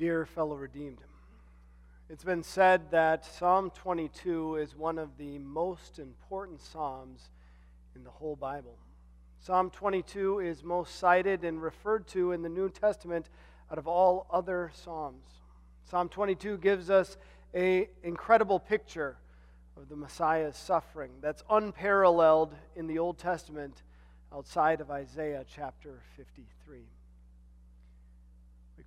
Dear fellow redeemed, it's been said that Psalm 22 is one of the most important Psalms in the whole Bible. Psalm 22 is most cited and referred to in the New Testament out of all other Psalms. Psalm 22 gives us an incredible picture of the Messiah's suffering that's unparalleled in the Old Testament outside of Isaiah chapter 53.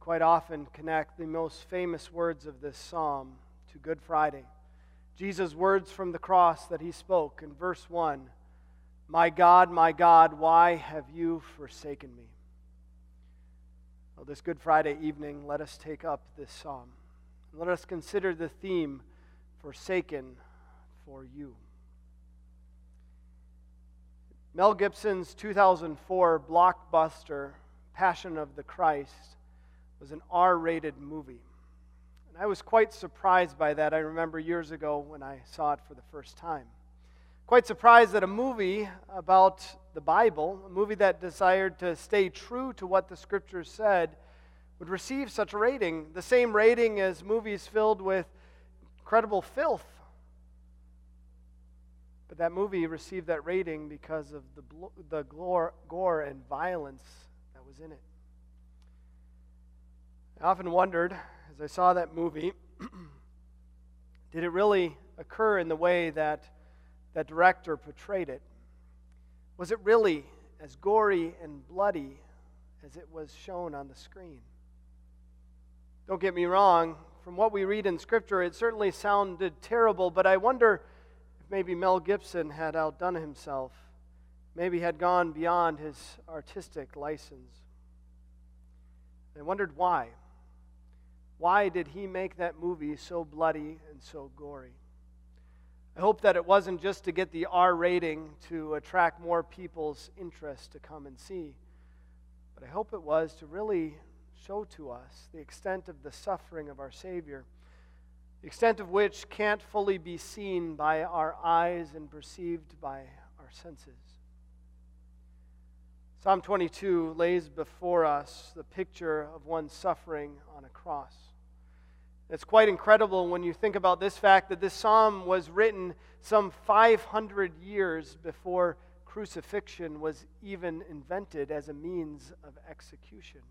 Quite often connect the most famous words of this psalm to Good Friday. Jesus' words from the cross that he spoke in verse 1 My God, my God, why have you forsaken me? Well, this Good Friday evening, let us take up this psalm. Let us consider the theme Forsaken for You. Mel Gibson's 2004 blockbuster, Passion of the Christ, was an R rated movie. And I was quite surprised by that. I remember years ago when I saw it for the first time. Quite surprised that a movie about the Bible, a movie that desired to stay true to what the scriptures said, would receive such a rating. The same rating as movies filled with incredible filth but that movie received that rating because of the, the gore, gore and violence that was in it. I often wondered, as I saw that movie, did it really occur in the way that that director portrayed it? Was it really as gory and bloody as it was shown on the screen? Don't get me wrong, from what we read in Scripture, it certainly sounded terrible, but I wonder if maybe Mel Gibson had outdone himself, maybe had gone beyond his artistic license. I wondered why. Why did he make that movie so bloody and so gory? I hope that it wasn't just to get the R rating to attract more people's interest to come and see, but I hope it was to really show to us the extent of the suffering of our Savior the extent of which can't fully be seen by our eyes and perceived by our senses. Psalm 22 lays before us the picture of one suffering on a cross. It's quite incredible when you think about this fact that this psalm was written some 500 years before crucifixion was even invented as a means of execution.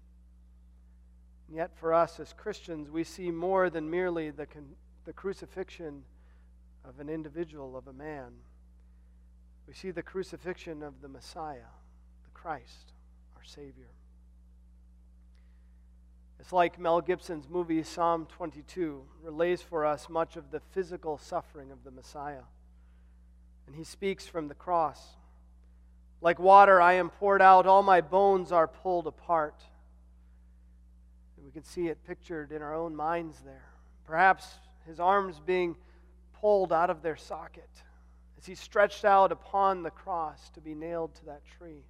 And yet, for us as Christians, we see more than merely the, con- the crucifixion of an individual, of a man. We see the crucifixion of the Messiah, Christ, our Savior. It's like Mel Gibson's movie Psalm 22 relays for us much of the physical suffering of the Messiah. And he speaks from the cross. Like water, I am poured out, all my bones are pulled apart. And We can see it pictured in our own minds there. Perhaps his arms being pulled out of their socket as he stretched out upon the cross to be nailed to that tree.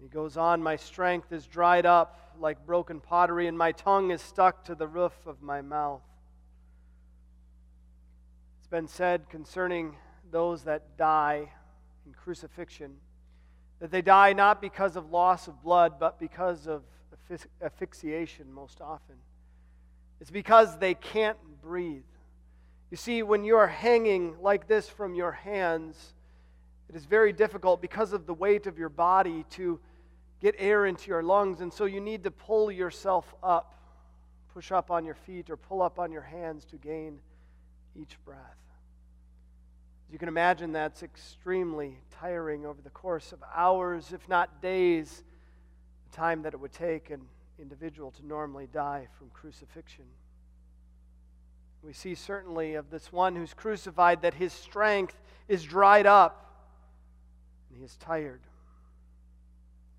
He goes on, My strength is dried up like broken pottery, and my tongue is stuck to the roof of my mouth. It's been said concerning those that die in crucifixion that they die not because of loss of blood, but because of asphyxiation most often. It's because they can't breathe. You see, when you are hanging like this from your hands, it is very difficult because of the weight of your body to get air into your lungs, and so you need to pull yourself up, push up on your feet, or pull up on your hands to gain each breath. As you can imagine, that's extremely tiring over the course of hours, if not days, the time that it would take an individual to normally die from crucifixion. We see certainly of this one who's crucified that his strength is dried up and he is tired.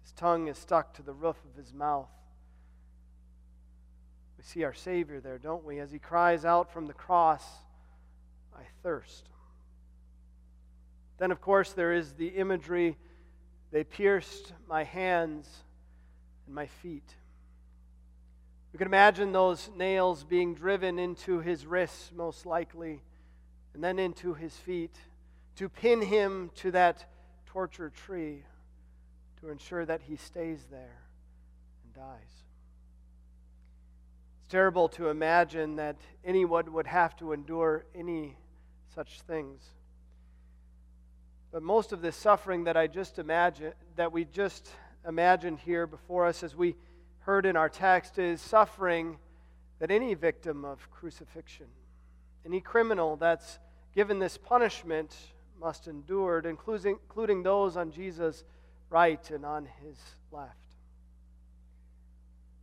His tongue is stuck to the roof of his mouth. We see our Savior there, don't we, as he cries out from the cross, I thirst. Then, of course, there is the imagery they pierced my hands and my feet. We can imagine those nails being driven into his wrists, most likely, and then into his feet to pin him to that torture tree to ensure that he stays there and dies. It's terrible to imagine that anyone would have to endure any such things. But most of this suffering that I just imagined, that we just imagined here before us, as we heard in our text, is suffering that any victim of crucifixion, any criminal that's given this punishment, must endure, including, including those on Jesus' right and on his left.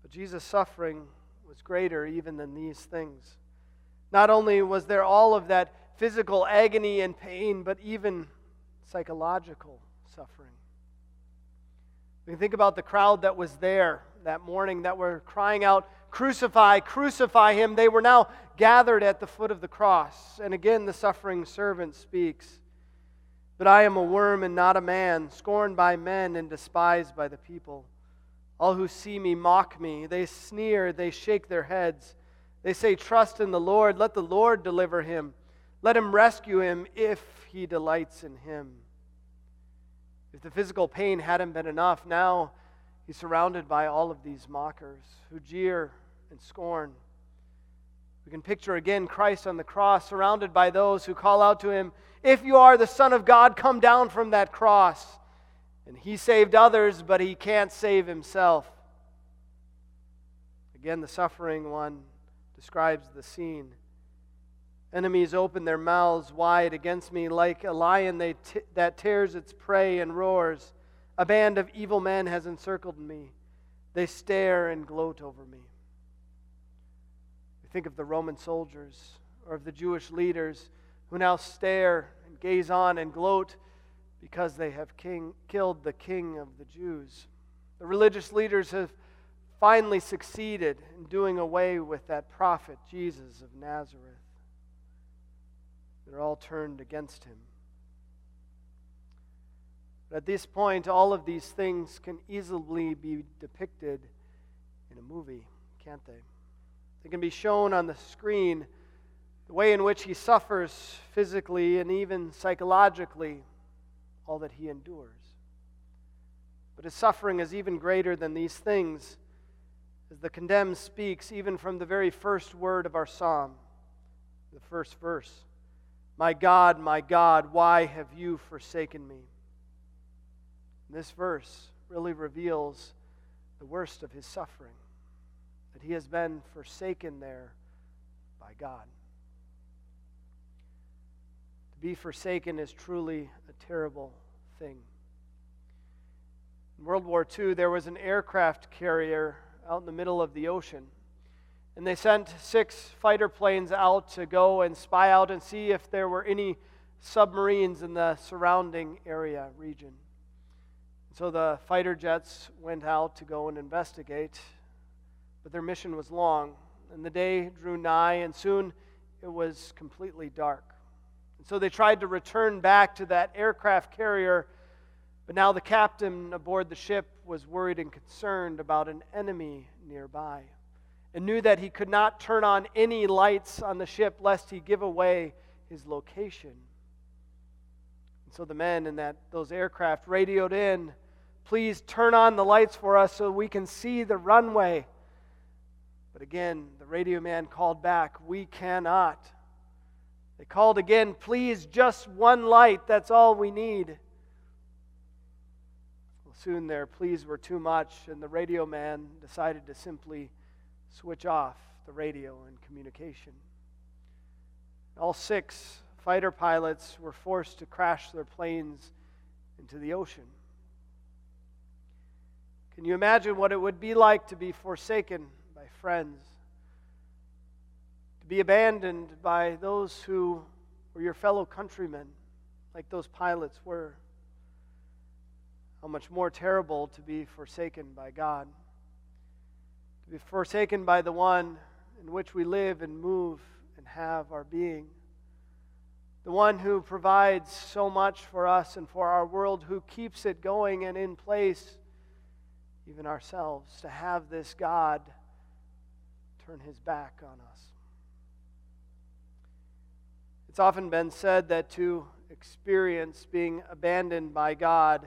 But Jesus' suffering was greater even than these things. Not only was there all of that physical agony and pain, but even psychological suffering. We think about the crowd that was there that morning that were crying out, Crucify, crucify him. They were now gathered at the foot of the cross. And again, the suffering servant speaks. But I am a worm and not a man, scorned by men and despised by the people. All who see me mock me. They sneer, they shake their heads. They say, Trust in the Lord. Let the Lord deliver him. Let him rescue him if he delights in him. If the physical pain hadn't been enough, now he's surrounded by all of these mockers who jeer and scorn. We can picture again Christ on the cross, surrounded by those who call out to him, If you are the Son of God, come down from that cross. And he saved others, but he can't save himself. Again, the suffering one describes the scene. Enemies open their mouths wide against me like a lion t- that tears its prey and roars. A band of evil men has encircled me. They stare and gloat over me. We think of the Roman soldiers or of the Jewish leaders who now stare and gaze on and gloat because they have king, killed the king of the Jews. The religious leaders have finally succeeded in doing away with that prophet, Jesus of Nazareth. They're all turned against him. But at this point, all of these things can easily be depicted in a movie, can't they? They can be shown on the screen the way in which he suffers physically and even psychologically all that he endures. But his suffering is even greater than these things, as the condemned speaks, even from the very first word of our psalm, the first verse My God, my God, why have you forsaken me? this verse really reveals the worst of his suffering, that he has been forsaken there by God. To be forsaken is truly a terrible thing. In World War II, there was an aircraft carrier out in the middle of the ocean. And they sent six fighter planes out to go and spy out and see if there were any submarines in the surrounding area region. So the fighter jets went out to go and investigate, but their mission was long, and the day drew nigh, and soon it was completely dark. And so they tried to return back to that aircraft carrier, but now the captain aboard the ship was worried and concerned about an enemy nearby and knew that he could not turn on any lights on the ship lest he give away his location. And so the men in that those aircraft radioed in, please turn on the lights for us so we can see the runway. But again, the radio man called back, we cannot. They called again, please, just one light, that's all we need. Well, soon their pleas were too much, and the radio man decided to simply switch off the radio and communication. All six fighter pilots were forced to crash their planes into the ocean. Can you imagine what it would be like to be forsaken by to be abandoned by those who were your fellow countrymen, like those pilots were. How much more terrible to be forsaken by God, to be forsaken by the one in which we live and move and have our being, the one who provides so much for us and for our world, who keeps it going and in place, even ourselves, to have this God turn his back on us. It's often been said that to experience being abandoned by God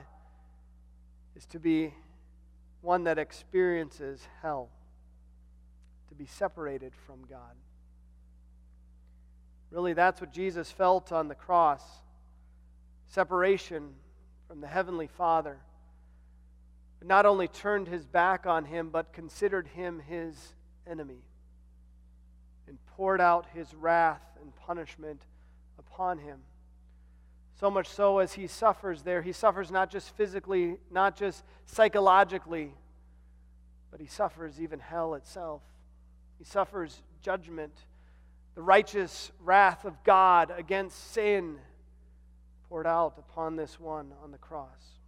is to be one that experiences hell. To be separated from God. Really, that's what Jesus felt on the cross separation from the Heavenly Father. Not only turned his back on him, but considered him his enemy poured out his wrath and punishment upon him. So much so as he suffers there, he suffers not just physically, not just psychologically, but he suffers even hell itself. He suffers judgment, the righteous wrath of God against sin poured out upon this one on the cross.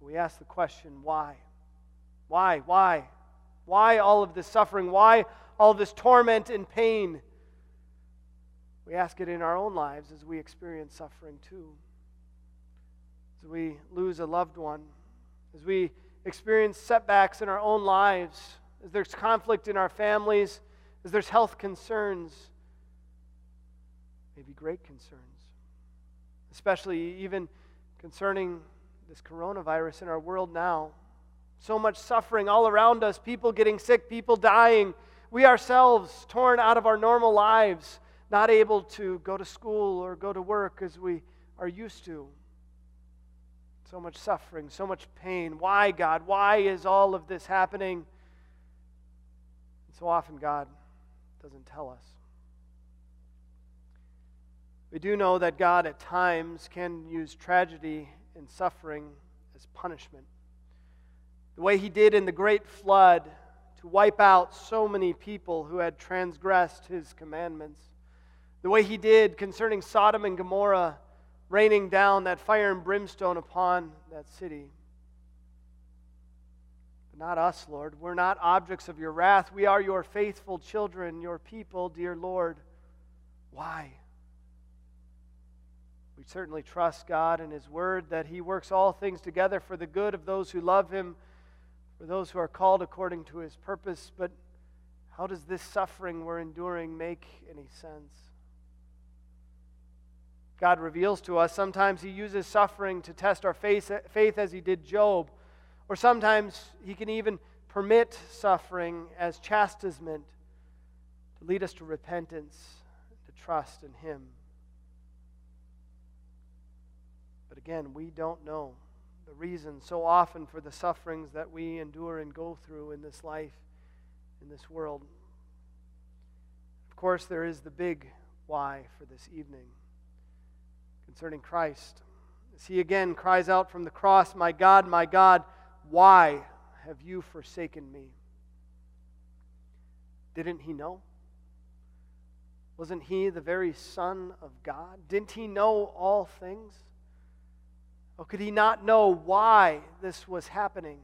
We ask the question why? Why? Why? Why all of this suffering? Why all this torment and pain? We ask it in our own lives as we experience suffering too. As we lose a loved one, as we experience setbacks in our own lives, as there's conflict in our families, as there's health concerns, maybe great concerns, especially even concerning this coronavirus in our world now. So much suffering all around us, people getting sick, people dying, we ourselves torn out of our normal lives, not able to go to school or go to work as we are used to. So much suffering, so much pain. Why, God? Why is all of this happening? And so often, God doesn't tell us. We do know that God at times can use tragedy and suffering as punishment. The way He did in the great flood to wipe out so many people who had transgressed His commandments. The way He did concerning Sodom and Gomorrah raining down that fire and brimstone upon that city. But not us, Lord. We're not objects of your wrath. We are your faithful children, your people, dear Lord. Why? We certainly trust God and His Word that He works all things together for the good of those who love Him, for those who are called according to His purpose. But how does this suffering we're enduring make any sense? God reveals to us. Sometimes He uses suffering to test our faith, faith as He did Job. Or sometimes He can even permit suffering as chastisement to lead us to repentance, to trust in Him. But again, we don't know the reason so often for the sufferings that we endure and go through in this life, in this world. Of course, there is the big why for this evening concerning Christ. As he again cries out from the cross, My God, my God, why have you forsaken me? Didn't he know? Wasn't he the very Son of God? Didn't he know all things? Or could he not know why this was happening?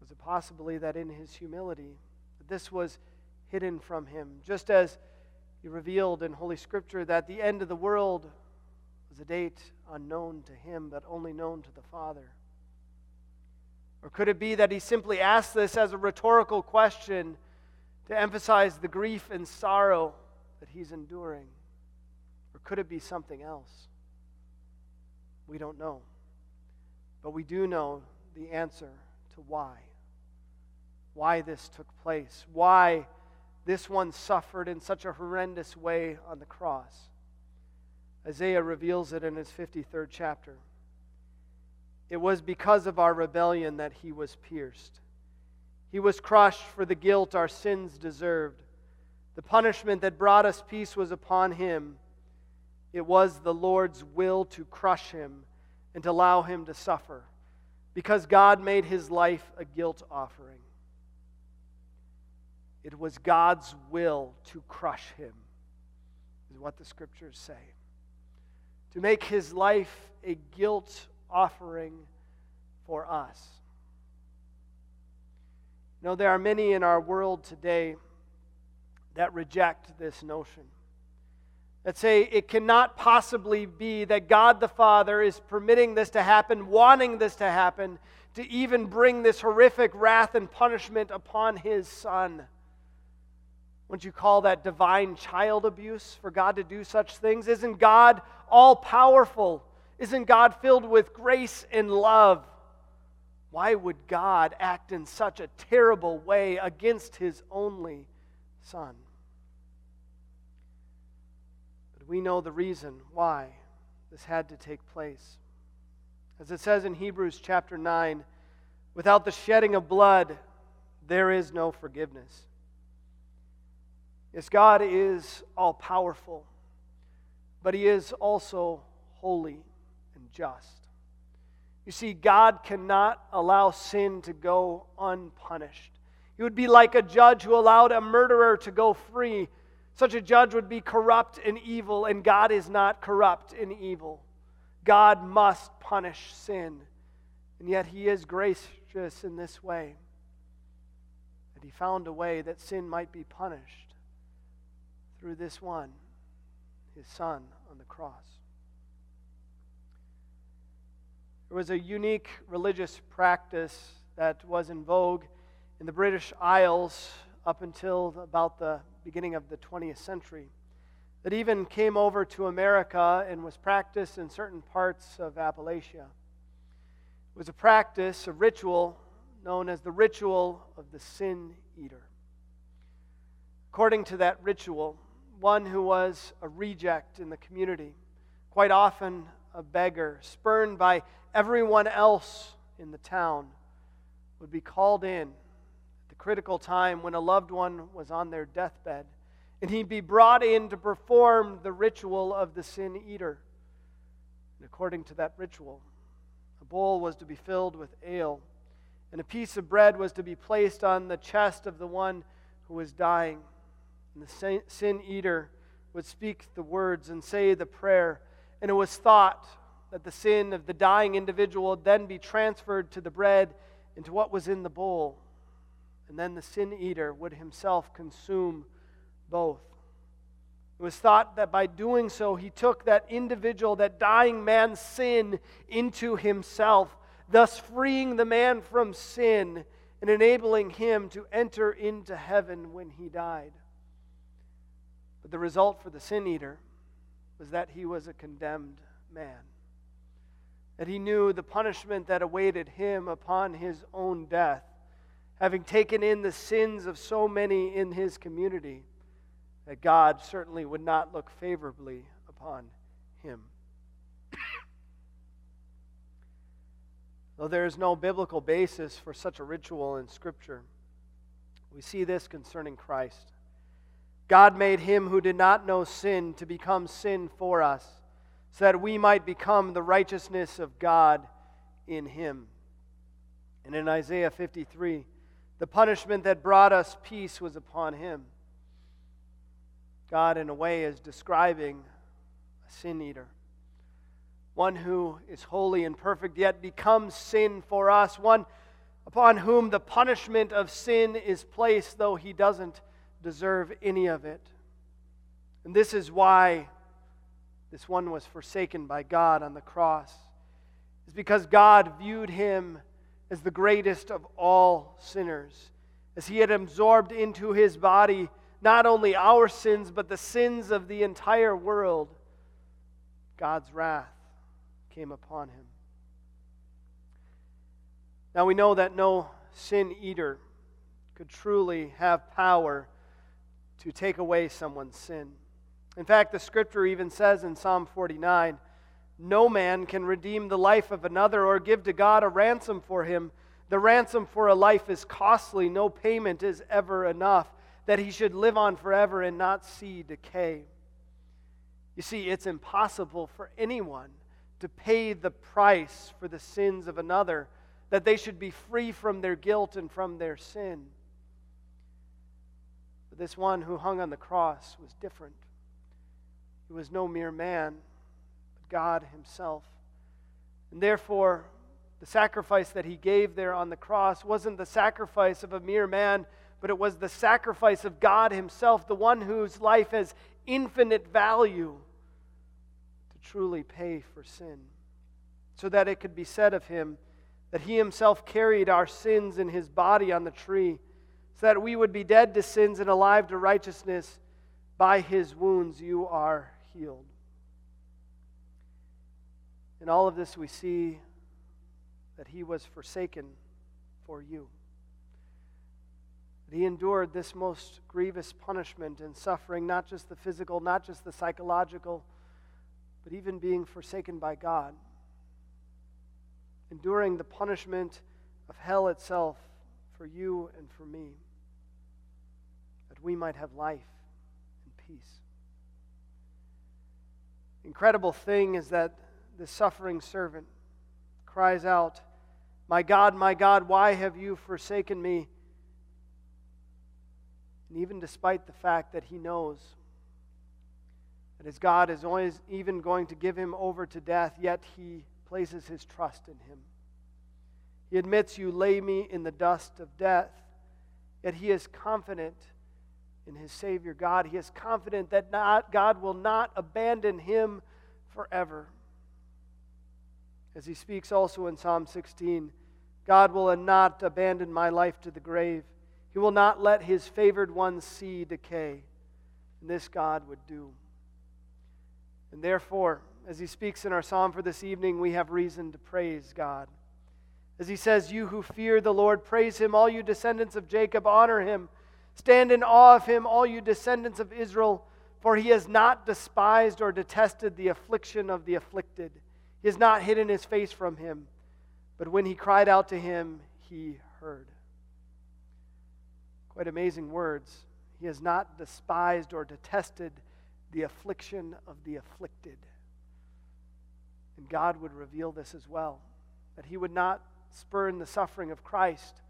Was it possibly that in his humility, this was hidden from him, just as he revealed in Holy Scripture that the end of the world was a date unknown to him, but only known to the Father? Or could it be that he simply asked this as a rhetorical question to emphasize the grief and sorrow that he's enduring? Or could it be something else? We don't know. But we do know the answer to why. Why this took place. Why this one suffered in such a horrendous way on the cross. Isaiah reveals it in his 53rd chapter. It was because of our rebellion that he was pierced. He was crushed for the guilt our sins deserved. The punishment that brought us peace was upon him. It was the Lord's will to crush him and to allow him to suffer because God made his life a guilt offering. It was God's will to crush him, is what the scriptures say. To make his life a guilt offering for us. You know, there are many in our world today that reject this notion. That say it cannot possibly be that God the Father is permitting this to happen, wanting this to happen, to even bring this horrific wrath and punishment upon his Son. Wouldn't you call that divine child abuse for God to do such things? Isn't God all powerful? Isn't God filled with grace and love Why would God act in such a terrible way against his only son? But we know the reason why this had to take place. As it says in Hebrews chapter 9, without the shedding of blood, there is no forgiveness. Yes, God is all powerful, but He is also holy and just. You see, God cannot allow sin to go unpunished. He would be like a judge who allowed a murderer to go free. Such a judge would be corrupt and evil, and God is not corrupt and evil. God must punish sin, and yet He is gracious in this way that He found a way that sin might be punished through this one, his son, on the cross. There was a unique religious practice that was in vogue in the British Isles up until about the beginning of the 20th century that even came over to America and was practiced in certain parts of Appalachia. It was a practice, a ritual known as the ritual of the sin eater. According to that ritual, one who was a reject in the community, quite often a beggar, spurned by everyone else in the town, would be called in critical time when a loved one was on their deathbed, and he'd be brought in to perform the ritual of the sin eater. And according to that ritual, a bowl was to be filled with ale, and a piece of bread was to be placed on the chest of the one who was dying. And the sin eater would speak the words and say the prayer. And it was thought that the sin of the dying individual would then be transferred to the bread and to what was in the bowl. And then the sin eater would himself consume both. It was thought that by doing so, he took that individual, that dying man's sin, into himself, thus freeing the man from sin and enabling him to enter into heaven when he died. But the result for the sin eater was that he was a condemned man. That he knew the punishment that awaited him upon his own death, having taken in the sins of so many in his community, that God certainly would not look favorably upon him. Though there is no biblical basis for such a ritual in Scripture, we see this concerning Christ. God made him who did not know sin to become sin for us, so that we might become the righteousness of God in him. And in Isaiah 53, the punishment that brought us peace was upon him. God, in a way, is describing a sin eater, one who is holy and perfect, yet becomes sin for us, one upon whom the punishment of sin is placed, though he doesn't deserve any of it. And this is why this one was forsaken by God on the cross. Is because God viewed him as the greatest of all sinners, as he had absorbed into his body not only our sins, but the sins of the entire world. God's wrath came upon him. Now we know that no sin eater could truly have power to take away someone's sin. In fact, the scripture even says in Psalm 49 No man can redeem the life of another or give to God a ransom for him. The ransom for a life is costly, no payment is ever enough, that he should live on forever and not see decay. You see, it's impossible for anyone to pay the price for the sins of another, that they should be free from their guilt and from their sin. But this one who hung on the cross was different. He was no mere man, God Himself. And therefore, the sacrifice that He gave there on the cross wasn't the sacrifice of a mere man, but it was the sacrifice of God Himself, the one whose life has infinite value to truly pay for sin, so that it could be said of Him that He Himself carried our sins in His body on the tree so that we would be dead to sins and alive to righteousness. By his wounds you are healed. In all of this, we see that he was forsaken for you. That he endured this most grievous punishment and suffering, not just the physical, not just the psychological, but even being forsaken by God. Enduring the punishment of hell itself for you and for me, that we might have life and peace. Incredible thing is that the suffering servant cries out, My God, my God, why have you forsaken me? And even despite the fact that he knows that his God is always even going to give him over to death, yet he places his trust in him. He admits, You lay me in the dust of death, yet he is confident in his Savior God. He is confident that not, God will not abandon him forever. As he speaks also in Psalm 16, God will not abandon my life to the grave. He will not let his favored ones see decay. And this God would do. And therefore, as he speaks in our psalm for this evening, we have reason to praise God. As he says, You who fear the Lord, praise him. All you descendants of Jacob, honor him. Stand in awe of him, all you descendants of Israel, for he has not despised or detested the affliction of the afflicted. He has not hidden his face from him, but when he cried out to him, he heard. Quite amazing words. He has not despised or detested the affliction of the afflicted. And God would reveal this as well that he would not spurn the suffering of Christ,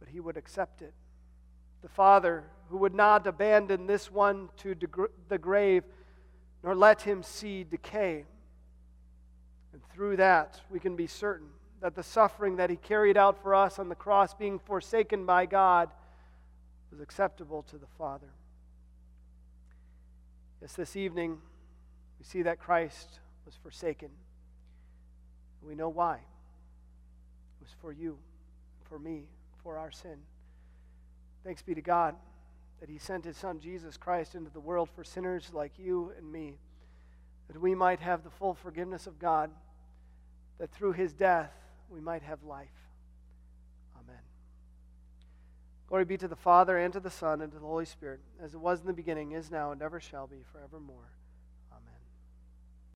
but he would accept it. The Father, who would not abandon this one to the grave, nor let him see decay. And through that, we can be certain that the suffering that he carried out for us on the cross, being forsaken by God, was acceptable to the Father. Yes, this evening, we see that Christ was forsaken. We know why It was for you, for me, for our sin. Thanks be to God that He sent His Son Jesus Christ into the world for sinners like you and me, that we might have the full forgiveness of God, that through His death we might have life. Amen. Glory be to the Father, and to the Son, and to the Holy Spirit, as it was in the beginning, is now, and ever shall be, forevermore.